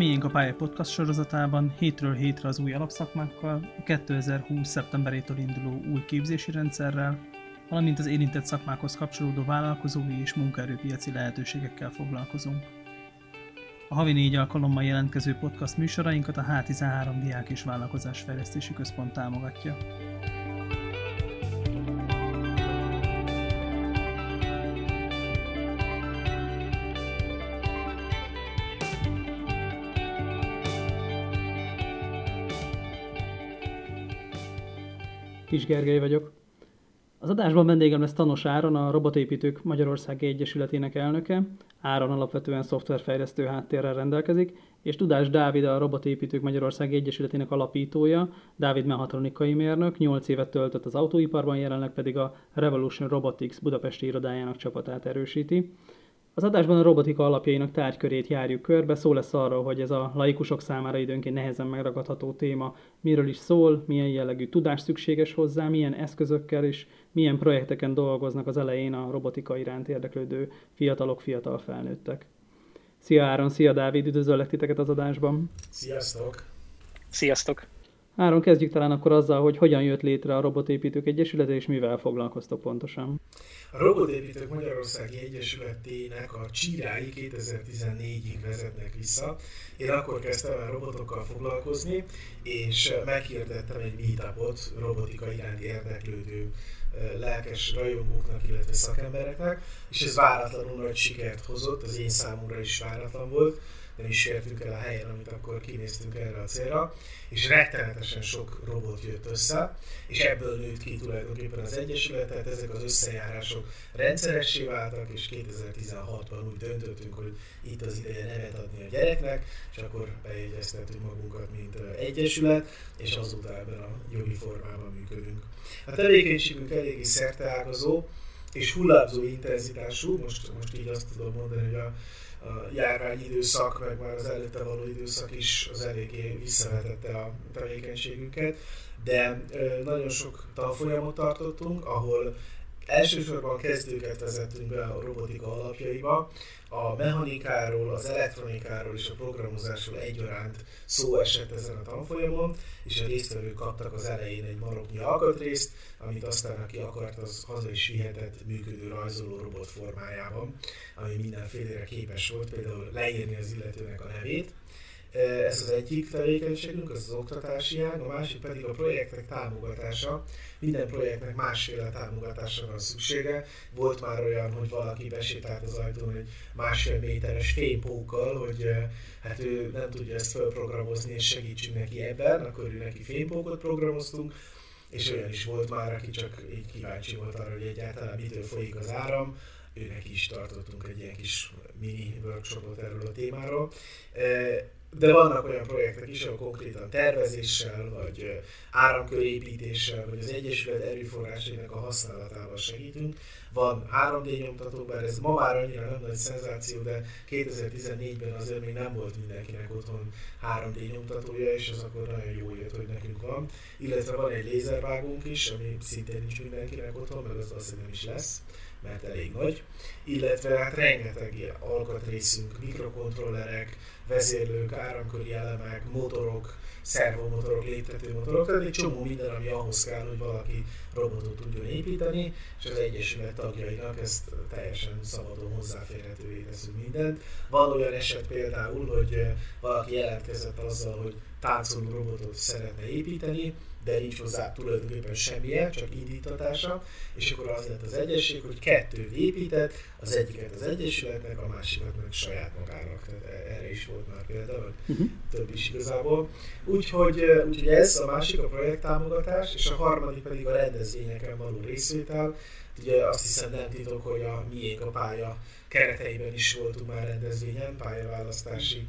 Miénk a Pálya podcast sorozatában hétről hétre az új alapszakmákkal, a 2020. szeptemberétől induló új képzési rendszerrel, valamint az érintett szakmákhoz kapcsolódó vállalkozói és munkaerőpiaci lehetőségekkel foglalkozunk. A havi négy alkalommal jelentkező podcast műsorainkat a H13 Diák és Vállalkozásfejlesztési Központ támogatja. Kis Gergely vagyok. Az adásban vendégem lesz Tanos Áron, a Robotépítők Magyarországi Egyesületének elnöke. Áron alapvetően szoftverfejlesztő háttérrel rendelkezik, és Tudás Dávid a Robotépítők Magyarországi Egyesületének alapítója, Dávid mehatronikai mérnök, 8 évet töltött az autóiparban, jelenleg pedig a Revolution Robotics Budapesti irodájának csapatát erősíti. Az adásban a robotika alapjainak tárgykörét járjuk körbe, szó lesz arról, hogy ez a laikusok számára időnként nehezen megragadható téma miről is szól, milyen jellegű tudás szükséges hozzá, milyen eszközökkel és milyen projekteken dolgoznak az elején a robotika iránt érdeklődő fiatalok, fiatal felnőttek. Szia Áron, szia Dávid, üdvözöllek titeket az adásban. Sziasztok! Sziasztok! Áron, kezdjük talán akkor azzal, hogy hogyan jött létre a Robotépítők Egyesülete, és mivel foglalkoztok pontosan. A Robotépítők Magyarországi Egyesületének a csírái 2014-ig vezetnek vissza. Én akkor kezdtem el robotokkal foglalkozni, és meghirdettem egy meetupot robotika iránti érdeklődő lelkes rajongóknak, illetve szakembereknek, és ez váratlanul nagy sikert hozott, az én számomra is váratlan volt nem is értünk el a helyen, amit akkor kinéztünk erre a célra, és rettenetesen sok robot jött össze, és ebből nőtt ki tulajdonképpen az Egyesület, tehát ezek az összejárások rendszeressé váltak, és 2016-ban úgy döntöttünk, hogy itt az ideje nevet adni a gyereknek, és akkor bejegyeztettük magunkat, mint Egyesület, és azóta ebben a jogi formában működünk. A tevékenységünk eléggé szerteágazó, és hullámzó intenzitású, most, most így azt tudom mondani, hogy a a járvány időszak, meg már az előtte való időszak is az eléggé visszavetette a tevékenységünket, de nagyon sok tanfolyamot tartottunk, ahol Elsősorban kezdőket vezettünk be a robotika alapjaiba. A mechanikáról, az elektronikáról és a programozásról egyaránt szó esett ezen a tanfolyamon, és a résztvevők kaptak az elején egy maroknyi alkatrészt, amit aztán aki akart, az haza is vihetett működő rajzoló robot formájában, ami mindenfélére képes volt például leírni az illetőnek a nevét, ez az egyik tevékenységünk, az az oktatási ág, a másik pedig a projektek támogatása. Minden projektnek másféle támogatásra van szüksége. Volt már olyan, hogy valaki besétált az ajtón egy másfél méteres fénypókkal, hogy hát ő nem tudja ezt felprogramozni, és segítsünk neki ebben, akkor ő neki fénypókot programoztunk, és olyan is volt már, aki csak így kíváncsi volt arra, hogy egyáltalán mitől folyik az áram, őnek is tartottunk egy ilyen kis mini workshopot erről a témáról de vannak olyan projektek is, ahol konkrétan tervezéssel, vagy áramkörépítéssel, vagy az Egyesület erőforrásainak a használatával segítünk. Van 3D nyomtató, bár ez ma már annyira nem nagy szenzáció, de 2014-ben azért még nem volt mindenkinek otthon 3D nyomtatója, és az akkor nagyon jó jött, hogy nekünk van. Illetve van egy lézervágónk is, ami szintén nincs mindenkinek otthon, meg az azt nem is lesz mert elég nagy, illetve hát rengeteg alkatrészünk, mikrokontrollerek, vezérlők, áramköri elemek, motorok, szervomotorok, léptetőmotorok, tehát egy csomó minden, ami ahhoz kell, hogy valaki robotot tudjon építeni, és az Egyesület tagjainak ezt teljesen szabadon hozzáférhetővé teszünk mindent. Van olyan eset például, hogy valaki jelentkezett azzal, hogy táncoló robotot szeretne építeni, de nincs hozzá tulajdonképpen semmilyen, csak indítatása, és akkor az lett az egyesség, hogy kettőt épített, az egyiket az Egyesületnek, a másikat meg saját magának. Tehát erre is volt már példa, vagy uh-huh. több is igazából. Úgyhogy, úgyhogy ez a másik a projekttámogatás, és a harmadik pedig a rendezvényeken való részvétel. Ugye azt hiszem nem titok, hogy a miénk a pálya kereteiben is voltunk már rendezvényen, pályaválasztási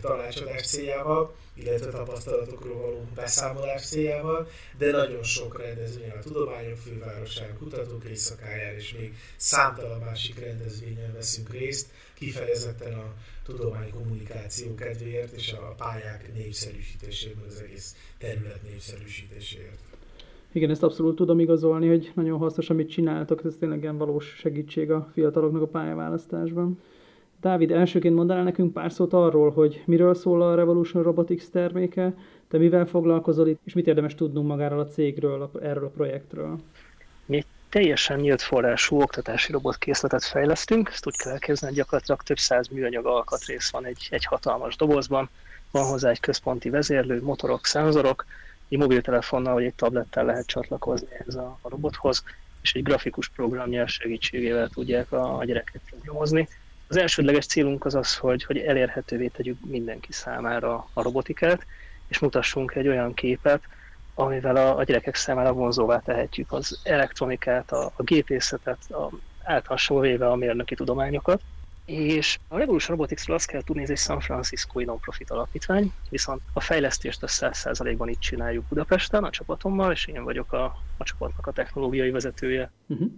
tanácsadás céljával, illetve tapasztalatokról való beszámolás céljával, de nagyon sok rendezvényen a Tudományok Fővárosán, Kutatók Éjszakáján és még számtalan másik rendezvényen veszünk részt, kifejezetten a tudományi kommunikáció kedvéért és a pályák népszerűsítéséért, az egész terület népszerűsítéséért. Igen, ezt abszolút tudom igazolni, hogy nagyon hasznos, amit csináltok, ez tényleg valós segítség a fiataloknak a pályaválasztásban. Dávid, elsőként mondanál nekünk pár szót arról, hogy miről szól a Revolution Robotics terméke, te mivel foglalkozol itt, és mit érdemes tudnunk magáról a cégről, erről a projektről? Teljesen nyílt forrású oktatási robotkészletet fejlesztünk, ezt úgy kell elképzelni, hogy gyakorlatilag több száz műanyag alkatrész van egy, egy hatalmas dobozban, van hozzá egy központi vezérlő, motorok, szenzorok, egy mobiltelefonnal vagy egy tablettel lehet csatlakozni ez a, a robothoz, és egy grafikus programja segítségével tudják a, a gyereket programozni. Az elsődleges célunk az az, hogy, hogy elérhetővé tegyük mindenki számára a robotikát, és mutassunk egy olyan képet, amivel a, a gyerekek számára vonzóvá tehetjük az elektronikát, a, a gépészetet, a, általánosan véve a mérnöki tudományokat. És a Revolution Roboticsról azt kell tudni, ez egy San Francisco non-profit alapítvány, viszont a fejlesztést a 100%-ban itt csináljuk Budapesten a csapatommal, és én vagyok a, a csapatnak a technológiai vezetője. Uh-huh.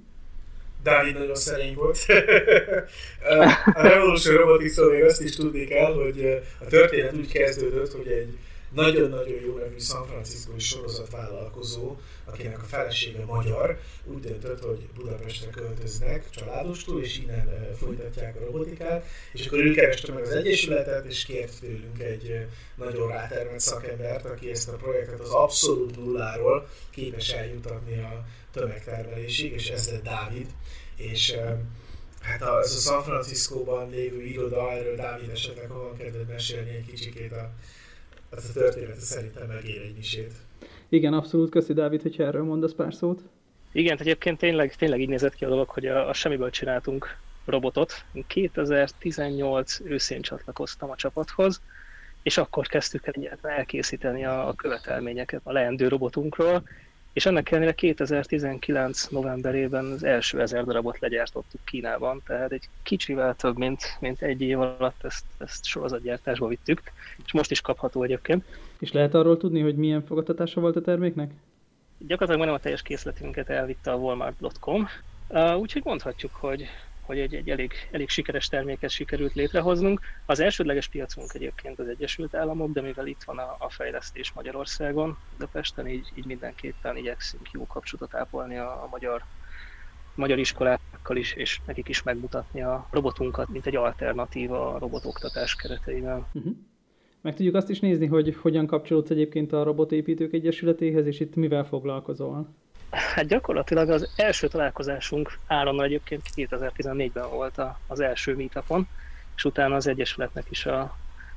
Dávid nagyon szerény volt. a Revolution Roboticsról még azt is tudni kell, hogy a történet úgy kezdődött, hogy egy nagyon-nagyon jó nevű San Francisco sorozatvállalkozó, akinek a felesége magyar, úgy döntött, hogy Budapestre költöznek családostul, és innen folytatják a robotikát, és akkor ő kereste meg az Egyesületet, és kért tőlünk egy nagyon rátermett szakembert, aki ezt a projektet az abszolút nulláról képes eljutatni a tömegtermelésig, és ez lett Dávid, és Hát a, ez a San Francisco-ban lévő iroda, erről Dávid esetleg ha van kedved mesélni egy kicsikét a ez a történet szerintem megér egy misét. Igen, abszolút. Köszi, Dávid, hogyha erről mondasz pár szót. Igen, egyébként tényleg, tényleg így nézett ki a dolog, hogy a, a semmiből csináltunk robotot. 2018 őszén csatlakoztam a csapathoz, és akkor kezdtük el elkészíteni a, a követelményeket a leendő robotunkról, és ennek ellenére 2019 novemberében az első ezer darabot legyártottuk Kínában, tehát egy kicsivel több, mint, mint egy év alatt ezt, ezt sorozatgyártásba vittük, és most is kapható egyébként. És lehet arról tudni, hogy milyen fogadtatása volt a terméknek? Gyakorlatilag majdnem a teljes készletünket elvitte a Walmart.com, uh, úgyhogy mondhatjuk, hogy hogy egy, egy elég, elég sikeres terméket sikerült létrehoznunk. Az elsődleges piacunk egyébként az Egyesült Államok, de mivel itt van a, a fejlesztés Magyarországon, Pesten, így, így mindenképpen igyekszünk jó kapcsolatot ápolni a, a magyar magyar iskolákkal is, és nekik is megmutatni a robotunkat, mint egy alternatíva a robotoktatás kereteivel. Uh-huh. Meg tudjuk azt is nézni, hogy hogyan kapcsolódsz egyébként a Robotépítők Egyesületéhez, és itt mivel foglalkozol? Hát gyakorlatilag az első találkozásunk Áronnal egyébként 2014-ben volt az első meetupon, és utána az Egyesületnek is a,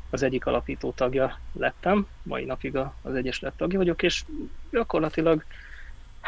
az egyik alapító tagja lettem, mai napig az Egyesület tagja vagyok, és gyakorlatilag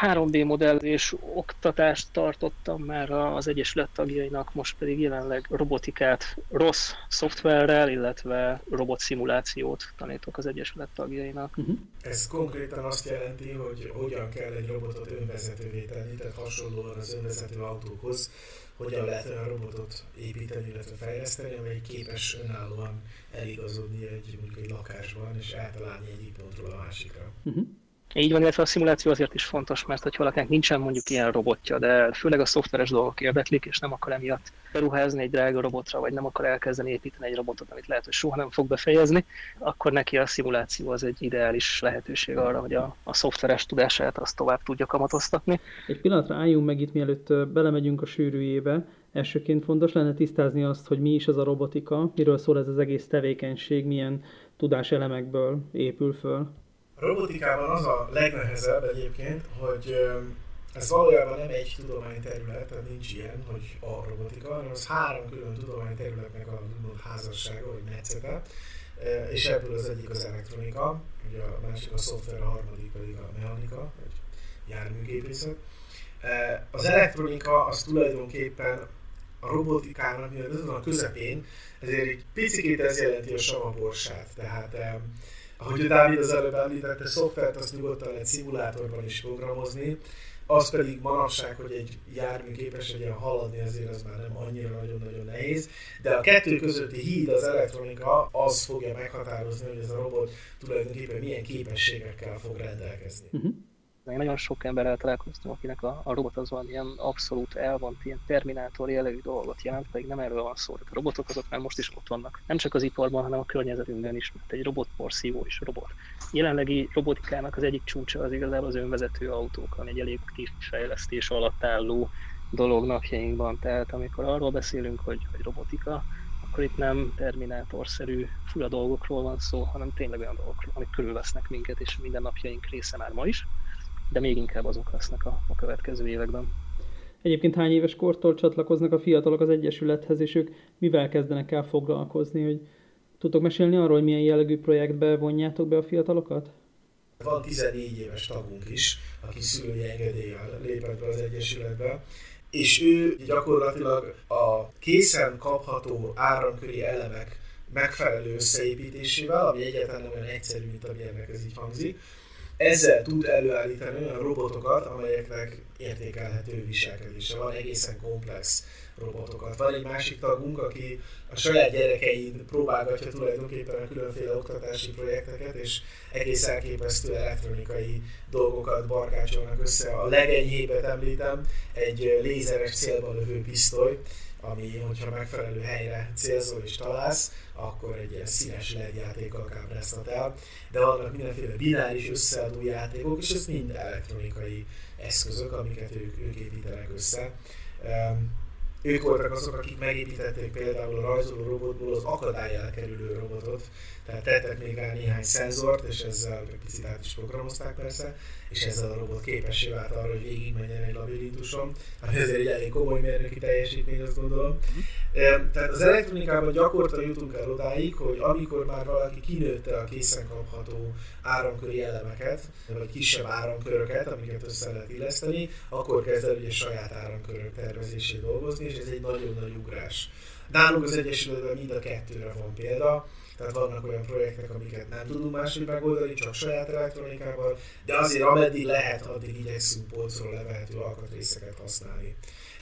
3D modellés oktatást tartottam már az Egyesület tagjainak, most pedig jelenleg robotikát rossz szoftverrel, illetve robotszimulációt tanítok az Egyesület tagjainak. Uh-huh. Ez konkrétan azt jelenti, hogy hogyan kell egy robotot önvezetővé tenni, tehát hasonlóan az önvezető autókhoz, hogyan lehet olyan robotot építeni, illetve fejleszteni, amely képes önállóan eligazodni egy, mondjuk egy lakásban, és eltalálni egyik pontról a másikra. Uh-huh. Így van, illetve a szimuláció azért is fontos, mert hogy valakinek nincsen mondjuk ilyen robotja, de főleg a szoftveres dolgok érdeklik, és nem akar emiatt beruházni egy drága robotra, vagy nem akar elkezdeni építeni egy robotot, amit lehet, hogy soha nem fog befejezni, akkor neki a szimuláció az egy ideális lehetőség arra, hogy a, a szoftveres tudását azt tovább tudja kamatoztatni. Egy pillanatra álljunk meg itt, mielőtt belemegyünk a sűrűjébe. Elsőként fontos lenne tisztázni azt, hogy mi is az a robotika, miről szól ez az egész tevékenység, milyen tudáselemekből épül föl. A robotikában az a legnehezebb egyébként, hogy ez valójában nem egy tudományterület, tehát nincs ilyen, hogy a robotika, hanem az három külön tudományterületnek a házassága, vagy metszete, és ebből az egyik az elektronika, ugye a másik a szoftver, a harmadik pedig a mechanika, vagy járműgépészet. Az elektronika az tulajdonképpen a robotikának, mivel ez a közepén, ezért egy picit ez jelenti a savaborsát, tehát ahogy Dávid az előbb említette, szoftvert azt nyugodtan lehet szimulátorban is programozni, az pedig manapság, hogy egy jármű képes legyen haladni, ezért az már nem annyira nagyon-nagyon nehéz. De a kettő közötti híd, az elektronika, az fogja meghatározni, hogy ez a robot tulajdonképpen milyen képességekkel fog rendelkezni. Uh-huh. Én nagyon sok emberrel találkoztam, akinek a, a robot az valamilyen abszolút elvont, ilyen terminátor jellegű dolgot jelent, pedig nem erről van szó. Tehát a robotok azok már most is ott vannak. Nem csak az iparban, hanem a környezetünkben is, mert egy robotporszívó is robot. Jelenlegi robotikának az egyik csúcsa az igazából az önvezető autók, ami egy elég kis fejlesztés alatt álló dolog napjainkban. Tehát amikor arról beszélünk, hogy, hogy robotika, akkor itt nem terminátorszerű fura dolgokról van szó, hanem tényleg olyan dolgokról, amik körülvesznek minket, és minden napjaink része már ma is, de még inkább azok lesznek a, a következő években. Egyébként hány éves kortól csatlakoznak a fiatalok az Egyesülethez, és ők mivel kezdenek el foglalkozni, hogy tudtok mesélni arról, hogy milyen jellegű projektbe vonjátok be a fiatalokat? Van 14 éves tagunk is, aki szülői engedéllyel lépett be az Egyesületbe, és ő gyakorlatilag a készen kapható áramköri elemek megfelelő összeépítésével, ami egyáltalán nem olyan egyszerű, mint amilyennek ez így hangzik, ezzel tud előállítani olyan robotokat, amelyeknek értékelhető viselkedése van, egészen komplex robotokat. Van egy másik tagunk, aki a saját gyerekein próbálgatja tulajdonképpen a különféle oktatási projekteket, és egész elképesztő elektronikai dolgokat barkácsolnak össze. A legenyhébet említem, egy lézeres célba lövő pisztoly, ami, hogyha megfelelő helyre célzol és találsz, akkor egy ilyen színes LED játékkal kábráztat el, de vannak mindenféle bináris összeadó játékok, és ez mind elektronikai eszközök, amiket ők, ők építenek össze. Um, ők voltak azok, akik megépítették például a rajzoló robotból az akadály elkerülő robotot, tehát tettek még rá néhány szenzort, és ezzel egy picit át is programozták persze, és ezzel a robot képessé vált arra, hogy végigmenjen egy labirintuson, ami azért egy elég komoly mérnöki teljesítmény, azt gondolom. Tehát az elektronikában gyakorta jutunk el odáig, hogy amikor már valaki kinőtte a készen kapható áramköri elemeket, vagy kisebb áramköröket, amiket össze lehet illeszteni, akkor kezd el ugye saját áramkörök tervezését dolgozni, és ez egy nagyon nagy ugrás. Nálunk az Egyesületben mind a kettőre van példa, tehát vannak olyan projektek, amiket nem tudunk máshogy megoldani, csak saját elektronikával, de azért ameddig lehet, addig igyekszünk polcról levehető alkatrészeket használni.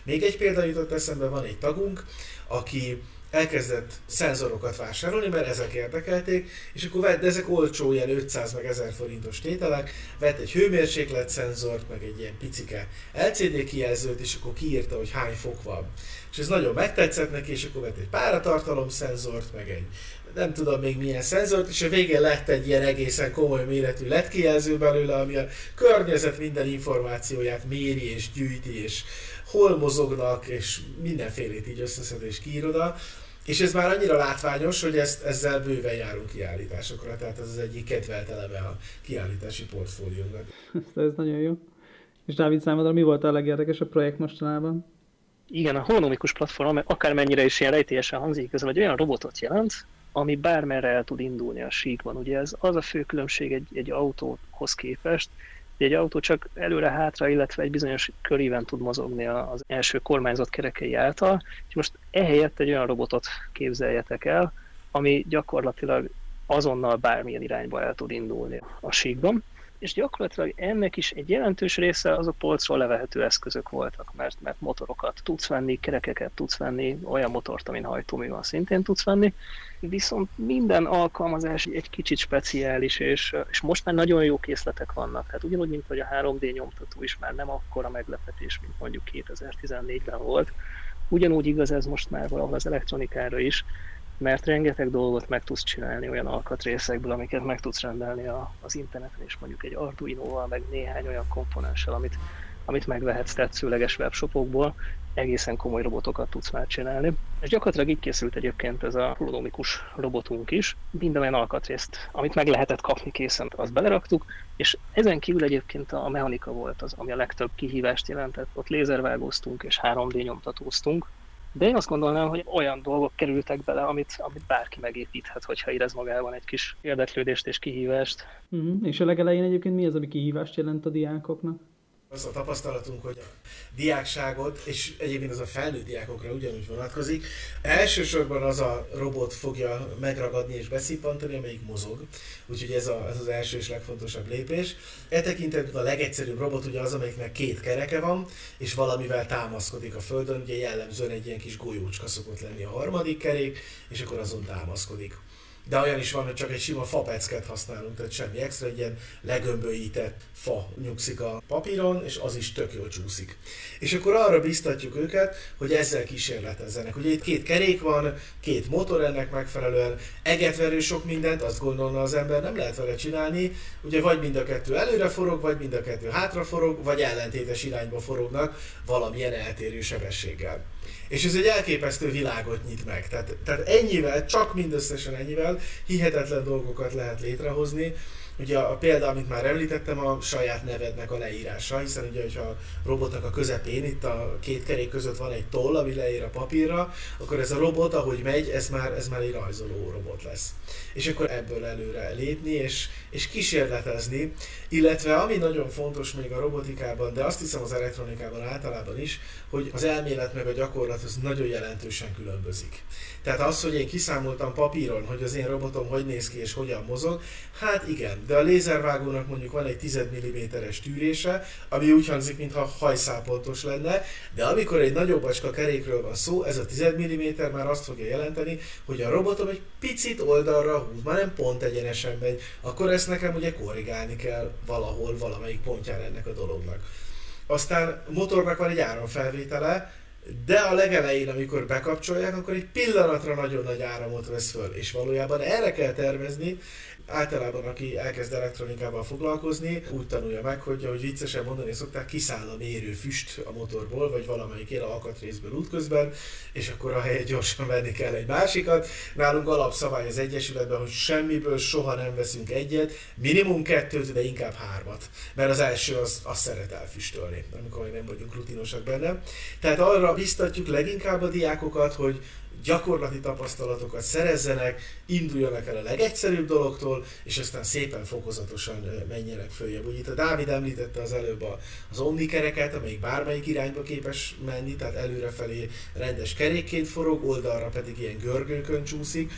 Még egy példa jutott eszembe, van egy tagunk, aki elkezdett szenzorokat vásárolni, mert ezek érdekelték, és akkor vett, de ezek olcsó, ilyen 500 meg 1000 forintos tételek, vett egy hőmérséklet szenzort, meg egy ilyen picike LCD kijelzőt, és akkor kiírta, hogy hány fok van. És ez nagyon megtetszett neki, és akkor vett egy páratartalom szenzort, meg egy nem tudom még milyen szenzort, és a végén lett egy ilyen egészen komoly méretű LED kijelző belőle, ami a környezet minden információját méri és gyűjti, és hol mozognak, és mindenfélét így összeszed és kiírod. És ez már annyira látványos, hogy ezt, ezzel bőven járunk kiállításokra, tehát ez az egyik kedvelt eleme a kiállítási portfóliónak. ez nagyon jó. És Dávid számodra mi volt a legérdekesebb projekt mostanában? Igen, a holonomikus platform, akármennyire is ilyen rejtélyesen hangzik, ez egy olyan robotot jelent, ami bármerre el tud indulni a síkban. Ugye ez az a fő különbség egy, egy autóhoz képest, hogy egy autó csak előre-hátra, illetve egy bizonyos köríven tud mozogni az első kormányzat kerekei által, és most ehelyett egy olyan robotot képzeljetek el, ami gyakorlatilag azonnal bármilyen irányba el tud indulni a síkban és gyakorlatilag ennek is egy jelentős része az a polcról levehető eszközök voltak, mert, mert motorokat tudsz venni, kerekeket tudsz venni, olyan motort, amin hajtómű van, szintén tudsz venni, viszont minden alkalmazás egy kicsit speciális, és, és most már nagyon jó készletek vannak. Hát ugyanúgy, mint hogy a 3D nyomtató is már nem akkora meglepetés, mint mondjuk 2014-ben volt, ugyanúgy igaz ez most már valahol az elektronikára is, mert rengeteg dolgot meg tudsz csinálni olyan alkatrészekből, amiket meg tudsz rendelni a, az interneten, és mondjuk egy Arduino-val, meg néhány olyan komponenssel, amit, amit megvehetsz tetszőleges webshopokból, egészen komoly robotokat tudsz már csinálni. És gyakorlatilag így készült egyébként ez a holonomikus robotunk is. Minden olyan alkatrészt, amit meg lehetett kapni készen, azt beleraktuk, és ezen kívül egyébként a mechanika volt az, ami a legtöbb kihívást jelentett. Ott lézervágóztunk és 3D nyomtatóztunk, de én azt gondolnám, hogy olyan dolgok kerültek bele, amit, amit bárki megépíthet, hogyha érez magában egy kis érdeklődést és kihívást. Uh-huh. És a legelején egyébként mi az, ami kihívást jelent a diákoknak? Az a tapasztalatunk, hogy a diákságot, és egyébként ez a felnőtt diákokra ugyanúgy vonatkozik, elsősorban az a robot fogja megragadni és beszippantani, amelyik mozog. Úgyhogy ez, a, ez az első és legfontosabb lépés. E tekintetben a legegyszerűbb robot ugye az, amelyiknek két kereke van, és valamivel támaszkodik a földön. Ugye jellemzően egy ilyen kis golyócska szokott lenni a harmadik kerék, és akkor azon támaszkodik. De olyan is van, hogy csak egy sima fapecket használunk, tehát semmi extra, egy ilyen legömbölyített fa nyugszik a papíron, és az is tök jól csúszik. És akkor arra biztatjuk őket, hogy ezzel kísérletezzenek. Ugye itt két kerék van, két motor ennek megfelelően, egetverő sok mindent, azt gondolna az ember, nem lehet vele csinálni, ugye vagy mind a kettő előre forog, vagy mind a kettő hátra forog, vagy ellentétes irányba forognak valamilyen eltérő sebességgel. És ez egy elképesztő világot nyit meg. Tehát, tehát ennyivel, csak mindösszesen ennyivel hihetetlen dolgokat lehet létrehozni, Ugye a, példa, amit már említettem, a saját nevednek a leírása, hiszen ugye, hogyha a robotnak a közepén, itt a két kerék között van egy toll, ami leír a papírra, akkor ez a robot, ahogy megy, ez már, ez már egy rajzoló robot lesz. És akkor ebből előre lépni, és, és kísérletezni, illetve ami nagyon fontos még a robotikában, de azt hiszem az elektronikában általában is, hogy az elmélet meg a gyakorlat az nagyon jelentősen különbözik. Tehát az, hogy én kiszámoltam papíron, hogy az én robotom hogy néz ki és hogyan mozog, hát igen, de a lézervágónak mondjuk van egy 10 mm-es tűrése, ami úgy hangzik, mintha hajszápoltos lenne, de amikor egy nagyobb acska kerékről van szó, ez a 10 mm már azt fogja jelenteni, hogy a robotom egy picit oldalra húz, már nem pont egyenesen megy, akkor ezt nekem ugye korrigálni kell valahol, valamelyik pontján ennek a dolognak. Aztán motornak van egy áramfelvétele, de a legelején, amikor bekapcsolják, akkor egy pillanatra nagyon nagy áramot vesz föl, és valójában erre kell tervezni, általában aki elkezd elektronikával foglalkozni, úgy tanulja meg, hogy ahogy viccesen mondani szokták, kiszáll a mérő füst a motorból, vagy valamelyik él alkatrészből útközben, és akkor a helyet gyorsan venni kell egy másikat. Nálunk alapszabály az Egyesületben, hogy semmiből soha nem veszünk egyet, minimum kettőt, de inkább hármat, mert az első az, az szeret elfüstölni, amikor nem vagyunk rutinosak benne. Tehát arra biztatjuk leginkább a diákokat, hogy gyakorlati tapasztalatokat szerezzenek, induljanak el a legegyszerűbb dologtól, és aztán szépen fokozatosan menjenek följebb. Úgy itt a Dávid említette az előbb az omnikereket, amelyik bármelyik irányba képes menni, tehát előrefelé rendes kerékként forog, oldalra pedig ilyen görgőkön csúszik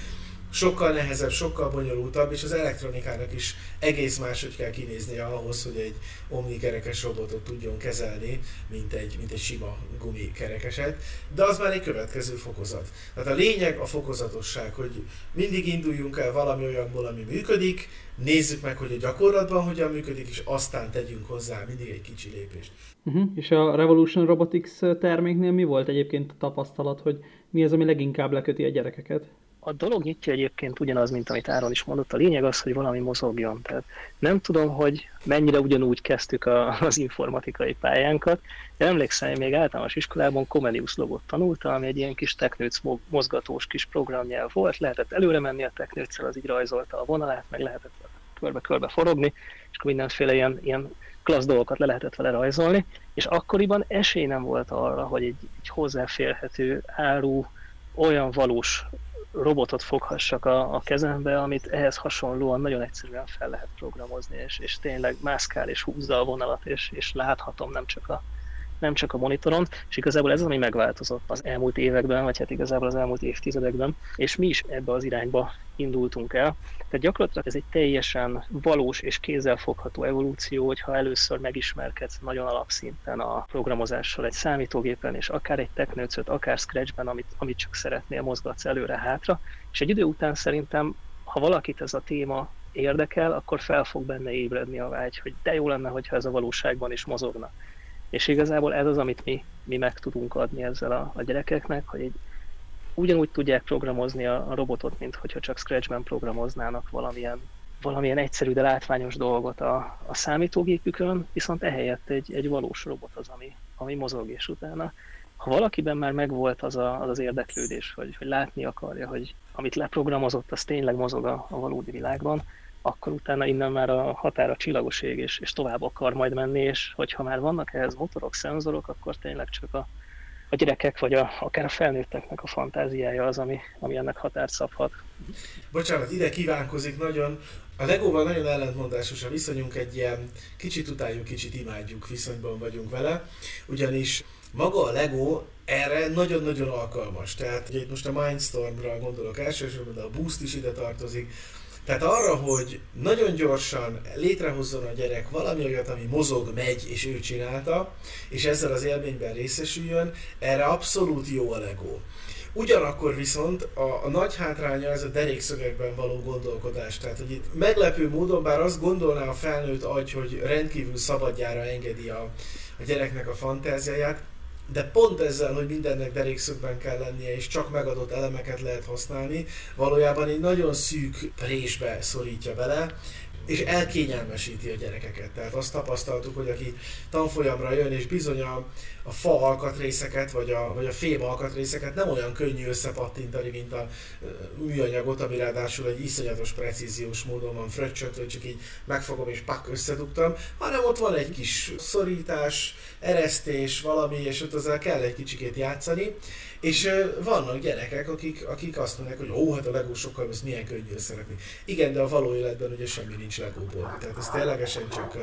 sokkal nehezebb, sokkal bonyolultabb, és az elektronikának is egész máshogy kell kinéznie ahhoz, hogy egy omnikerekes robotot tudjon kezelni, mint egy, mint egy sima gumikerekeset, de az már egy következő fokozat. Tehát a lényeg a fokozatosság, hogy mindig induljunk el valami olyanból, ami működik, nézzük meg, hogy a gyakorlatban hogyan működik, és aztán tegyünk hozzá mindig egy kicsi lépést. Uh-huh. És a Revolution Robotics terméknél mi volt egyébként a tapasztalat, hogy mi az, ami leginkább leköti a gyerekeket? A dolog nyitja egyébként ugyanaz, mint amit Áron is mondott. A lényeg az, hogy valami mozogjon. Tehát nem tudom, hogy mennyire ugyanúgy kezdtük a, az informatikai pályánkat. Emlékszem, én még általános iskolában Comenius logot tanultam, ami egy ilyen kis teknőc mozgatós kis programnyelv volt. Lehetett előre menni a teknőccel, az így rajzolta a vonalát, meg lehetett körbe-körbe forogni, és akkor mindenféle ilyen, ilyen klassz dolgokat le lehetett vele rajzolni, és akkoriban esély nem volt arra, hogy egy, egy hozzáférhető áru olyan valós robotot foghassak a, a kezembe, amit ehhez hasonlóan nagyon egyszerűen fel lehet programozni, és, és tényleg mászkál és húzza a vonalat, és, és láthatom nem csak a nem csak a monitoron, és igazából ez az, ami megváltozott az elmúlt években, vagy hát igazából az elmúlt évtizedekben, és mi is ebbe az irányba indultunk el. Tehát gyakorlatilag ez egy teljesen valós és kézzelfogható evolúció, hogyha először megismerkedsz nagyon alapszinten a programozással egy számítógépen, és akár egy teknőcöt, akár Scratchben, amit, amit csak szeretnél, mozgatsz előre-hátra, és egy idő után szerintem, ha valakit ez a téma érdekel, akkor fel fog benne ébredni a vágy, hogy de jó lenne, hogyha ez a valóságban is mozogna. És igazából ez az, amit mi, mi meg tudunk adni ezzel a, a gyerekeknek, hogy egy, ugyanúgy tudják programozni a, a robotot, mint hogyha csak Scratchben programoznának valamilyen, valamilyen egyszerű, de látványos dolgot a, a számítógépükön, viszont ehelyett egy, egy valós robot az, ami, ami mozog, és utána ha valakiben már megvolt az, a, az az érdeklődés, hogy, hogy látni akarja, hogy amit leprogramozott, az tényleg mozog a, a valódi világban, akkor utána innen már a határa csillagoség, és, és tovább akar majd menni, és hogyha már vannak ehhez motorok, szenzorok, akkor tényleg csak a, a gyerekek, vagy a, akár a felnőtteknek a fantáziája az, ami, ami ennek határt szabhat. Bocsánat, ide kívánkozik nagyon. A Legóval nagyon ellentmondásos a viszonyunk, egy ilyen kicsit utáljuk, kicsit imádjuk viszonyban vagyunk vele, ugyanis maga a Lego erre nagyon-nagyon alkalmas. Tehát ugye itt most a Mindstormra gondolok elsősorban, de a Boost is ide tartozik, tehát arra, hogy nagyon gyorsan létrehozzon a gyerek valami olyat, ami mozog, megy, és ő csinálta, és ezzel az élményben részesüljön, erre abszolút jó a Lego. Ugyanakkor viszont a, a nagy hátránya ez a derékszögekben való gondolkodás. Tehát, hogy itt meglepő módon, bár azt gondolná a felnőtt agy, hogy rendkívül szabadjára engedi a, a gyereknek a fantáziáját, de pont ezzel, hogy mindennek derékszögben kell lennie, és csak megadott elemeket lehet használni, valójában egy nagyon szűk présbe szorítja bele, és elkényelmesíti a gyerekeket. Tehát azt tapasztaltuk, hogy aki tanfolyamra jön, és bizony a, a fa alkatrészeket, vagy a, vagy a fém alkatrészeket nem olyan könnyű összepattintani, mint a műanyagot, ami ráadásul egy iszonyatos precíziós módon van fröccsönt, hogy csak így megfogom és pak összedugtam, hanem ott van egy kis szorítás, eresztés, valami, és ott azzal kell egy kicsikét játszani, és vannak gyerekek, akik, akik azt mondják, hogy ó, hát a Lego sokkal, ez milyen könnyű összerakni. Igen, de a való életben ugye semmi nincs Legóból, tehát ez ténylegesen csak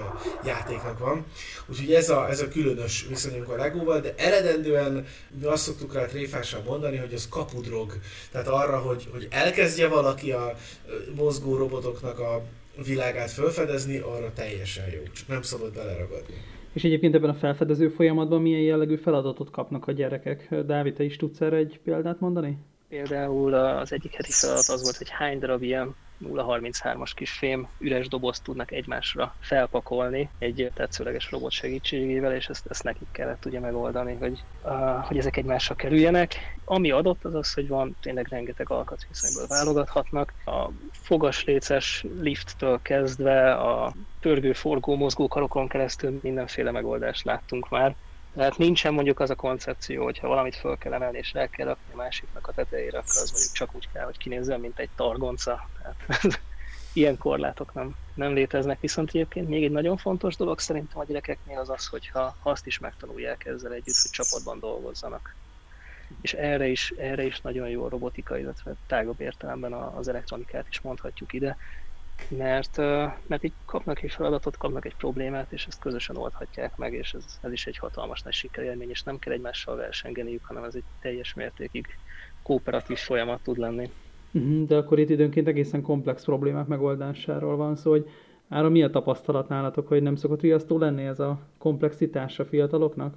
játéknak van. Úgyhogy ez a, ez a különös viszonyunk a Legóval, de eredendően mi azt szoktuk rá tréfással mondani, hogy az kapudrog. Tehát arra, hogy, hogy elkezdje valaki a mozgó robotoknak a világát felfedezni, arra teljesen jó, csak nem szabad beleragadni. És egyébként ebben a felfedező folyamatban milyen jellegű feladatot kapnak a gyerekek? Dávid, te is tudsz erre egy példát mondani? Például az egyik heti feladat az volt, hogy hány darab ilyen 033-as kis fém üres dobozt tudnak egymásra felpakolni egy tetszőleges robot segítségével, és ezt, ezt nekik kellett ugye megoldani, hogy, uh, hogy ezek egymásra kerüljenek. Ami adott az az, hogy van tényleg rengeteg alkatrészekből válogathatnak. A fogasléces lifttől kezdve a pörgő, forgó, mozgó keresztül mindenféle megoldást láttunk már. Tehát nincsen mondjuk az a koncepció, hogy ha valamit föl kell emelni és el kell rakni a másiknak a tetejére, akkor az mondjuk csak úgy kell, hogy kinézzen, mint egy targonca. Tehát ilyen korlátok nem, nem léteznek. Viszont egyébként még egy nagyon fontos dolog szerintem a gyerekeknél az az, hogyha azt is megtanulják ezzel együtt, hogy csapatban dolgozzanak. És erre is, erre is nagyon jó a robotika, illetve tágabb értelemben az elektronikát is mondhatjuk ide, mert, mert így kapnak egy feladatot, kapnak egy problémát, és ezt közösen oldhatják meg, és ez, ez is egy hatalmas nagy sikerélmény, és nem kell egymással versengeniük, hanem ez egy teljes mértékig kooperatív folyamat tud lenni. Mhm, de akkor itt időnként egészen komplex problémák megoldásáról van szó, hogy Ára mi a tapasztalat nálatok, hogy nem szokott riasztó lenni ez a komplexitás a fiataloknak?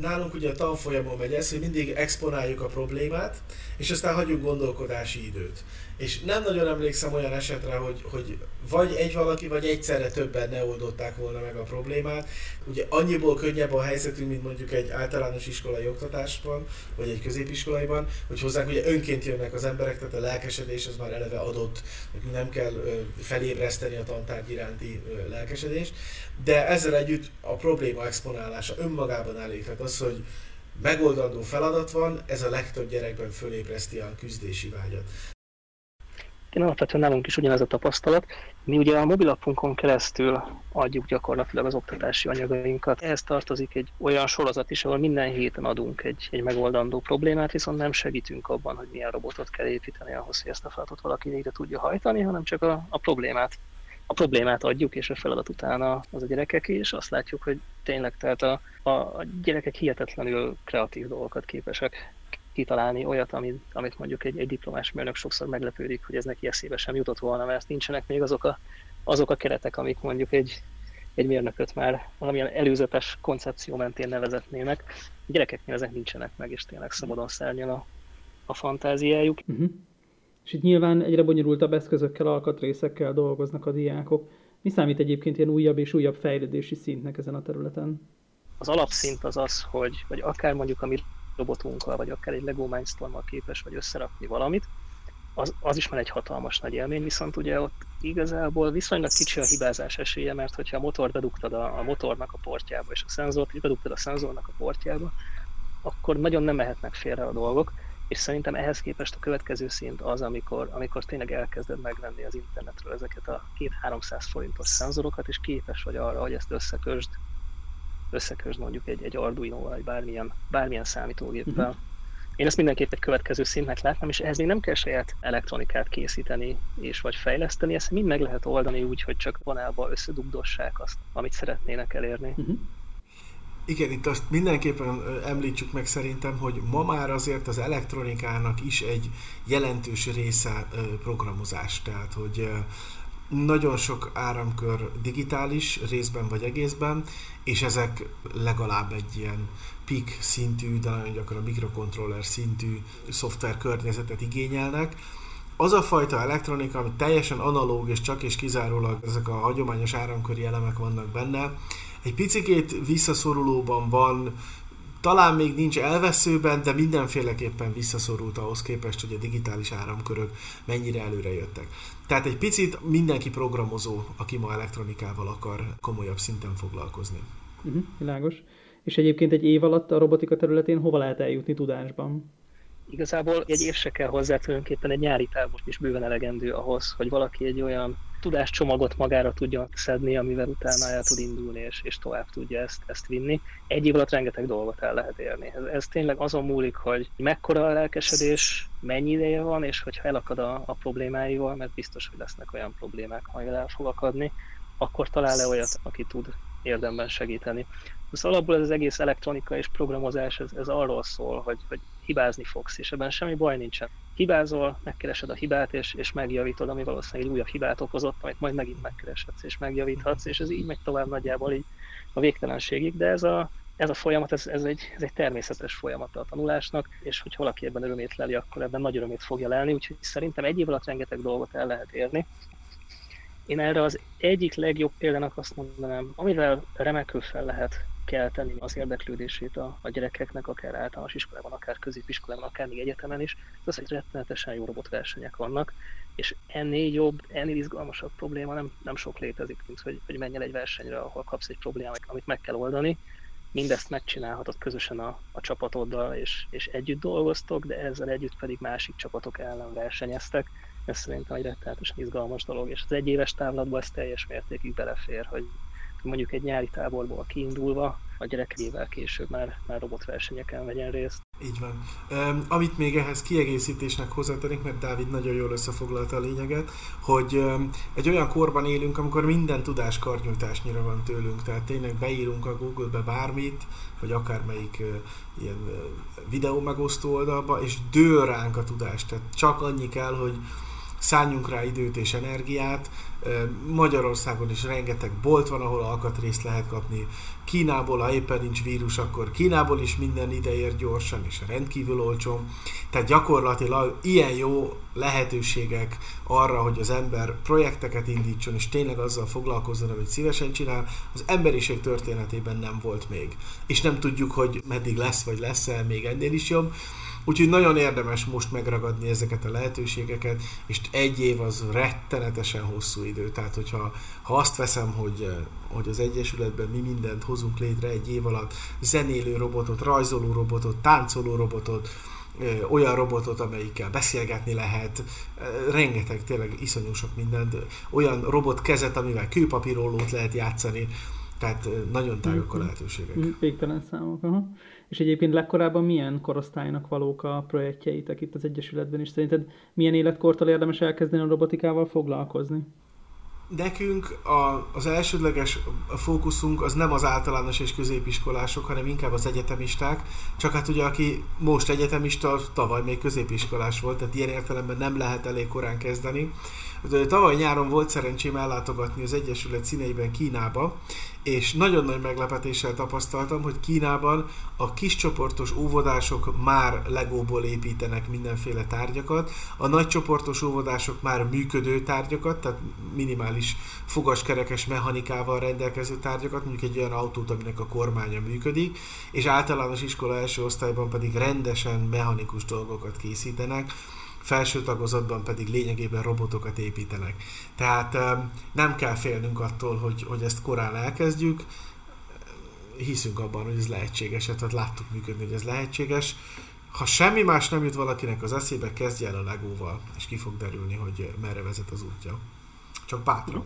Nálunk ugye a tanfolyamon megy ez, hogy mindig exponáljuk a problémát, és aztán hagyjuk gondolkodási időt. És nem nagyon emlékszem olyan esetre, hogy, hogy vagy egy valaki, vagy egyszerre többen ne oldották volna meg a problémát. Ugye annyiból könnyebb a helyzetünk, mint mondjuk egy általános iskolai oktatásban, vagy egy középiskolaiban, hogy hozzánk ugye önként jönnek az emberek, tehát a lelkesedés az már eleve adott, nekünk nem kell felébreszteni a tantárgy iránti lelkesedést, de ezzel együtt a probléma exponálása önmagában elég. Tehát az, hogy megoldandó feladat van, ez a legtöbb gyerekben fölébreszti a küzdési vágyat. Én alapvetően nálunk is ugyanez a tapasztalat. Mi ugye a mobilapunkon keresztül adjuk gyakorlatilag az oktatási anyagainkat. Ehhez tartozik egy olyan sorozat is, ahol minden héten adunk egy, egy megoldandó problémát, viszont nem segítünk abban, hogy milyen robotot kell építeni ahhoz, hogy ezt a feladatot valaki végre tudja hajtani, hanem csak a, a problémát a problémát adjuk, és a feladat utána az a gyerekek és azt látjuk, hogy tényleg tehát a, a gyerekek hihetetlenül kreatív dolgokat képesek kitalálni olyat, amit, amit mondjuk egy, egy diplomás mérnök sokszor meglepődik, hogy ez neki eszébe sem jutott volna, mert nincsenek még azok a, azok a keretek, amik mondjuk egy, egy mérnököt már valamilyen előzetes koncepció mentén nevezetnének. A gyerekeknél ezek nincsenek meg, és tényleg szabadon szárnyal a, a fantáziájuk. Uh-huh. És itt nyilván egyre bonyolultabb eszközökkel, alkatrészekkel dolgoznak a diákok. Mi számít egyébként ilyen újabb és újabb fejlődési szintnek ezen a területen? Az alapszint az az, hogy vagy akár mondjuk a mi robotunkkal, vagy akár egy Lego Mindstorm-mal képes vagy összerakni valamit, az, az is már egy hatalmas nagy élmény, viszont ugye ott igazából viszonylag kicsi a hibázás esélye, mert hogyha a motor bedugtad a, a motornak a portjába, és a szenzort is bedugtad a szenzornak a portjába, akkor nagyon nem mehetnek félre a dolgok, és szerintem ehhez képest a következő szint az, amikor, amikor tényleg elkezded megvenni az internetről ezeket a 2-300 forintos szenzorokat, és képes vagy arra, hogy ezt összekösd összekösd mondjuk egy, egy Arduino vagy bármilyen, bármilyen számítógéppel. Uh-huh. Én ezt mindenképp egy következő szintnek látnám, és ehhez még nem kell saját elektronikát készíteni és vagy fejleszteni, ezt mind meg lehet oldani úgy, hogy csak vonalba összedugdossák azt, amit szeretnének elérni. Uh-huh. Igen, itt azt mindenképpen említsük meg szerintem, hogy ma már azért az elektronikának is egy jelentős része programozás, tehát hogy nagyon sok áramkör digitális, részben vagy egészben, és ezek legalább egy ilyen PIC szintű, de nagyon gyakran mikrokontroller szintű szoftver környezetet igényelnek. Az a fajta elektronika, ami teljesen analóg és csak és kizárólag ezek a hagyományos áramköri elemek vannak benne, egy picikét visszaszorulóban van, talán még nincs elveszőben, de mindenféleképpen visszaszorult ahhoz képest, hogy a digitális áramkörök mennyire előre jöttek. Tehát egy picit mindenki programozó, aki ma elektronikával akar komolyabb szinten foglalkozni. Uh-huh, világos. És egyébként egy év alatt a robotika területén hova lehet eljutni tudásban? Igazából egy év se kell hozzá, tulajdonképpen egy nyári tábor is bőven elegendő ahhoz, hogy valaki egy olyan tudáscsomagot magára tudjon szedni, amivel utána el tud indulni, és, és tovább tudja ezt, ezt vinni. Egy év alatt rengeteg dolgot el lehet érni. Ez, ez tényleg azon múlik, hogy mekkora a lelkesedés, mennyi ideje van, és hogyha elakad a, a problémáival, mert biztos, hogy lesznek olyan problémák, amivel el fog akadni, akkor talál-e olyat, aki tud érdemben segíteni. Az alapból ez az egész elektronika és programozás, ez, ez arról szól, hogy, hogy hibázni fogsz, és ebben semmi baj nincsen. Hibázol, megkeresed a hibát, és, és megjavítod, ami valószínűleg egy újabb hibát okozott, majd, majd megint megkereshetsz, és megjavíthatsz, és ez így megy tovább nagyjából így a végtelenségig, de ez a, ez a folyamat, ez, ez, egy, ez egy természetes folyamat a tanulásnak, és hogyha valaki ebben örömét leli, akkor ebben nagy örömét fogja lelni, úgyhogy szerintem egy év alatt rengeteg dolgot el lehet érni. Én erre az egyik legjobb példának azt mondanám, amivel remekül fel lehet tenni az érdeklődését a, a gyerekeknek, akár általános iskolában, akár középiskolában, akár még egyetemen is, az, hogy rettenetesen jó robotversenyek vannak, és ennél jobb, ennél izgalmasabb probléma nem, nem sok létezik, mint hogy, hogy menj el egy versenyre, ahol kapsz egy problémát, amit meg kell oldani, mindezt megcsinálhatod közösen a, a csapatoddal, és, és együtt dolgoztok, de ezzel együtt pedig másik csapatok ellen versenyeztek. Ez szerintem egy rettenetesen izgalmas dolog, és az egyéves távlatban ez teljes mértékig belefér, hogy mondjuk egy nyári táborból kiindulva a gyerek évvel később már, már robotversenyeken vegyen részt. Így van. Um, amit még ehhez kiegészítésnek hozzátennék, mert Dávid nagyon jól összefoglalta a lényeget, hogy um, egy olyan korban élünk, amikor minden tudás karnyújtásnyira van tőlünk, tehát tényleg beírunk a Google-be bármit, vagy akármelyik uh, ilyen uh, videó megosztó oldalba, és dől ránk a tudást. Tehát csak annyi kell, hogy szálljunk rá időt és energiát. Magyarországon is rengeteg bolt van, ahol alkatrészt lehet kapni. Kínából, ha éppen nincs vírus, akkor Kínából is minden ideér gyorsan és rendkívül olcsón. Tehát gyakorlatilag ilyen jó lehetőségek arra, hogy az ember projekteket indítson, és tényleg azzal foglalkozzon, amit szívesen csinál, az emberiség történetében nem volt még. És nem tudjuk, hogy meddig lesz, vagy lesz-e még ennél is jobb. Úgyhogy nagyon érdemes most megragadni ezeket a lehetőségeket, és egy év az rettenetesen hosszú idő. Tehát, hogyha ha azt veszem, hogy, hogy az Egyesületben mi mindent hozunk létre egy év alatt, zenélő robotot, rajzoló robotot, táncoló robotot, olyan robotot, amelyikkel beszélgetni lehet, eh, rengeteg, tényleg iszonyú sok mindent, olyan robot kezet, amivel kőpapírólót lehet játszani, tehát nagyon tágok a lehetőségek. Végtelen számok, aha. És egyébként legkorábban milyen korosztálynak valók a projektjeitek itt az Egyesületben, és szerinted milyen életkortól érdemes elkezdeni a robotikával foglalkozni? Nekünk a, az elsődleges fókuszunk az nem az általános és középiskolások, hanem inkább az egyetemisták. Csak hát ugye aki most egyetemista, tavaly még középiskolás volt, tehát ilyen értelemben nem lehet elég korán kezdeni. Tavaly nyáron volt szerencsém ellátogatni az Egyesület színeiben Kínába, és nagyon nagy meglepetéssel tapasztaltam, hogy Kínában a kiscsoportos óvodások már legóból építenek mindenféle tárgyakat, a nagycsoportos óvodások már működő tárgyakat, tehát minimális fogaskerekes mechanikával rendelkező tárgyakat, mondjuk egy olyan autót, aminek a kormánya működik, és általános iskola első osztályban pedig rendesen mechanikus dolgokat készítenek, felső tagozatban pedig lényegében robotokat építenek. Tehát nem kell félnünk attól, hogy, hogy ezt korán elkezdjük, hiszünk abban, hogy ez lehetséges, tehát láttuk működni, hogy ez lehetséges. Ha semmi más nem jut valakinek az eszébe, kezdje el a legóval, és ki fog derülni, hogy merre vezet az útja. Csak bátran.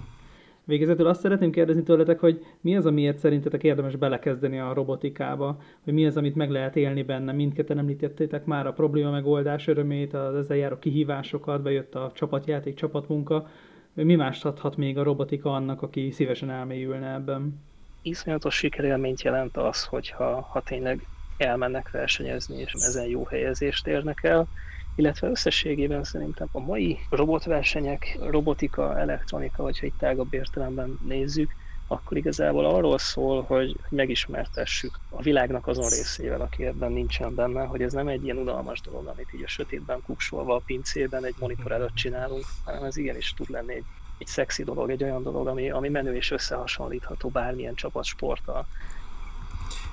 Végezetül azt szeretném kérdezni tőletek, hogy mi az, amiért szerintetek érdemes belekezdeni a robotikába, hogy mi az, amit meg lehet élni benne. Mindketten említettétek már a probléma megoldás örömét, az ezzel járó kihívásokat, bejött a csapatjáték, csapatmunka. Mi más adhat még a robotika annak, aki szívesen elmélyülne ebben? Iszonyatos sikerélményt jelent az, hogyha ha tényleg elmennek versenyezni, és ezen jó helyezést érnek el, illetve összességében szerintem a mai robotversenyek, robotika, elektronika, vagy ha egy tágabb értelemben nézzük, akkor igazából arról szól, hogy megismertessük a világnak azon részével, aki ebben nincsen benne, hogy ez nem egy ilyen unalmas dolog, amit így a sötétben kuksolva a pincében egy monitor előtt csinálunk, hanem ez igenis tud lenni egy, egy szexi dolog, egy olyan dolog, ami, ami menő és összehasonlítható bármilyen csapatsporttal.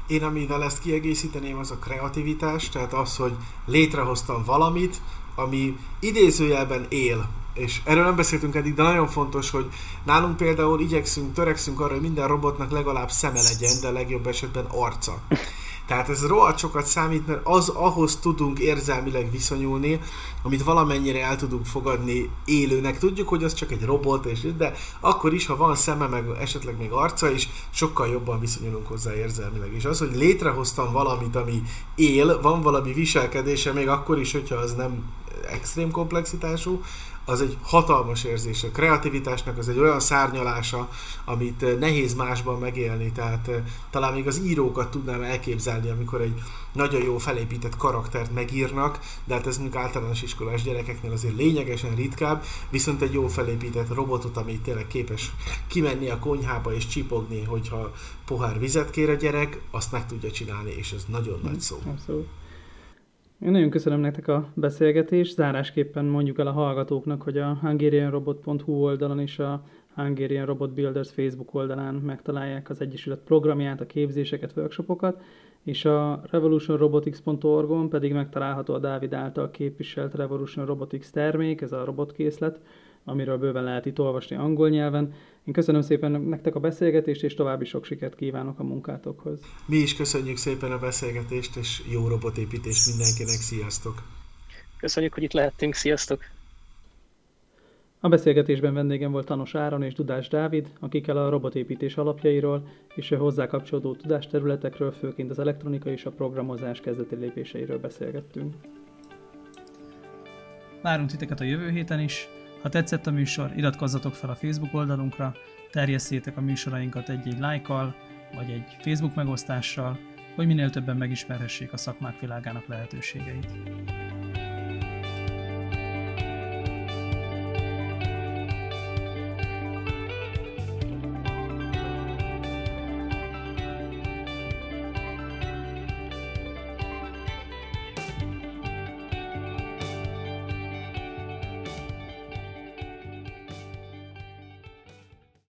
Én amivel ezt kiegészíteném, az a kreativitás, tehát az, hogy létrehoztam valamit, ami idézőjelben él, és erről nem beszéltünk eddig, de nagyon fontos, hogy nálunk például igyekszünk, törekszünk arra, hogy minden robotnak legalább szeme legyen, de legjobb esetben arca. Tehát ez rohadt sokat számít, mert az ahhoz tudunk érzelmileg viszonyulni, amit valamennyire el tudunk fogadni élőnek. Tudjuk, hogy az csak egy robot, és, de akkor is, ha van szeme, meg esetleg még arca is, sokkal jobban viszonyulunk hozzá érzelmileg. És az, hogy létrehoztam valamit, ami él, van valami viselkedése, még akkor is, hogyha az nem extrém komplexitású, az egy hatalmas érzés. A kreativitásnak az egy olyan szárnyalása, amit eh, nehéz másban megélni, tehát eh, talán még az írókat tudnám elképzelni, amikor egy nagyon jó felépített karaktert megírnak, de hát ez mondjuk általános iskolás gyerekeknél azért lényegesen ritkább, viszont egy jó felépített robotot, ami tényleg képes kimenni a konyhába és csipogni, hogyha pohár vizet kér a gyerek, azt meg tudja csinálni, és ez nagyon nagy szó. Abszolút. Én nagyon köszönöm nektek a beszélgetést. Zárásképpen mondjuk el a hallgatóknak, hogy a hungarianrobot.hu oldalon és a Hungarian Robot Builders Facebook oldalán megtalálják az Egyesület programját, a képzéseket, workshopokat, és a revolutionrobotics.org-on pedig megtalálható a Dávid által képviselt Revolution Robotics termék, ez a robotkészlet, amiről bőven lehet itt olvasni angol nyelven. Én köszönöm szépen nektek a beszélgetést, és további sok sikert kívánok a munkátokhoz. Mi is köszönjük szépen a beszélgetést, és jó robotépítést mindenkinek. Sziasztok! Köszönjük, hogy itt lehettünk. Sziasztok! A beszélgetésben vendégem volt Tanos Áron és Dudás Dávid, akikkel a robotépítés alapjairól és a hozzá kapcsolódó tudásterületekről, főként az elektronika és a programozás kezdeti lépéseiről beszélgettünk. Várunk titeket a jövő héten is, ha tetszett a műsor, iratkozzatok fel a Facebook oldalunkra, terjesszétek a műsorainkat egy-egy lájkkal, vagy egy Facebook megosztással, hogy minél többen megismerhessék a szakmák világának lehetőségeit.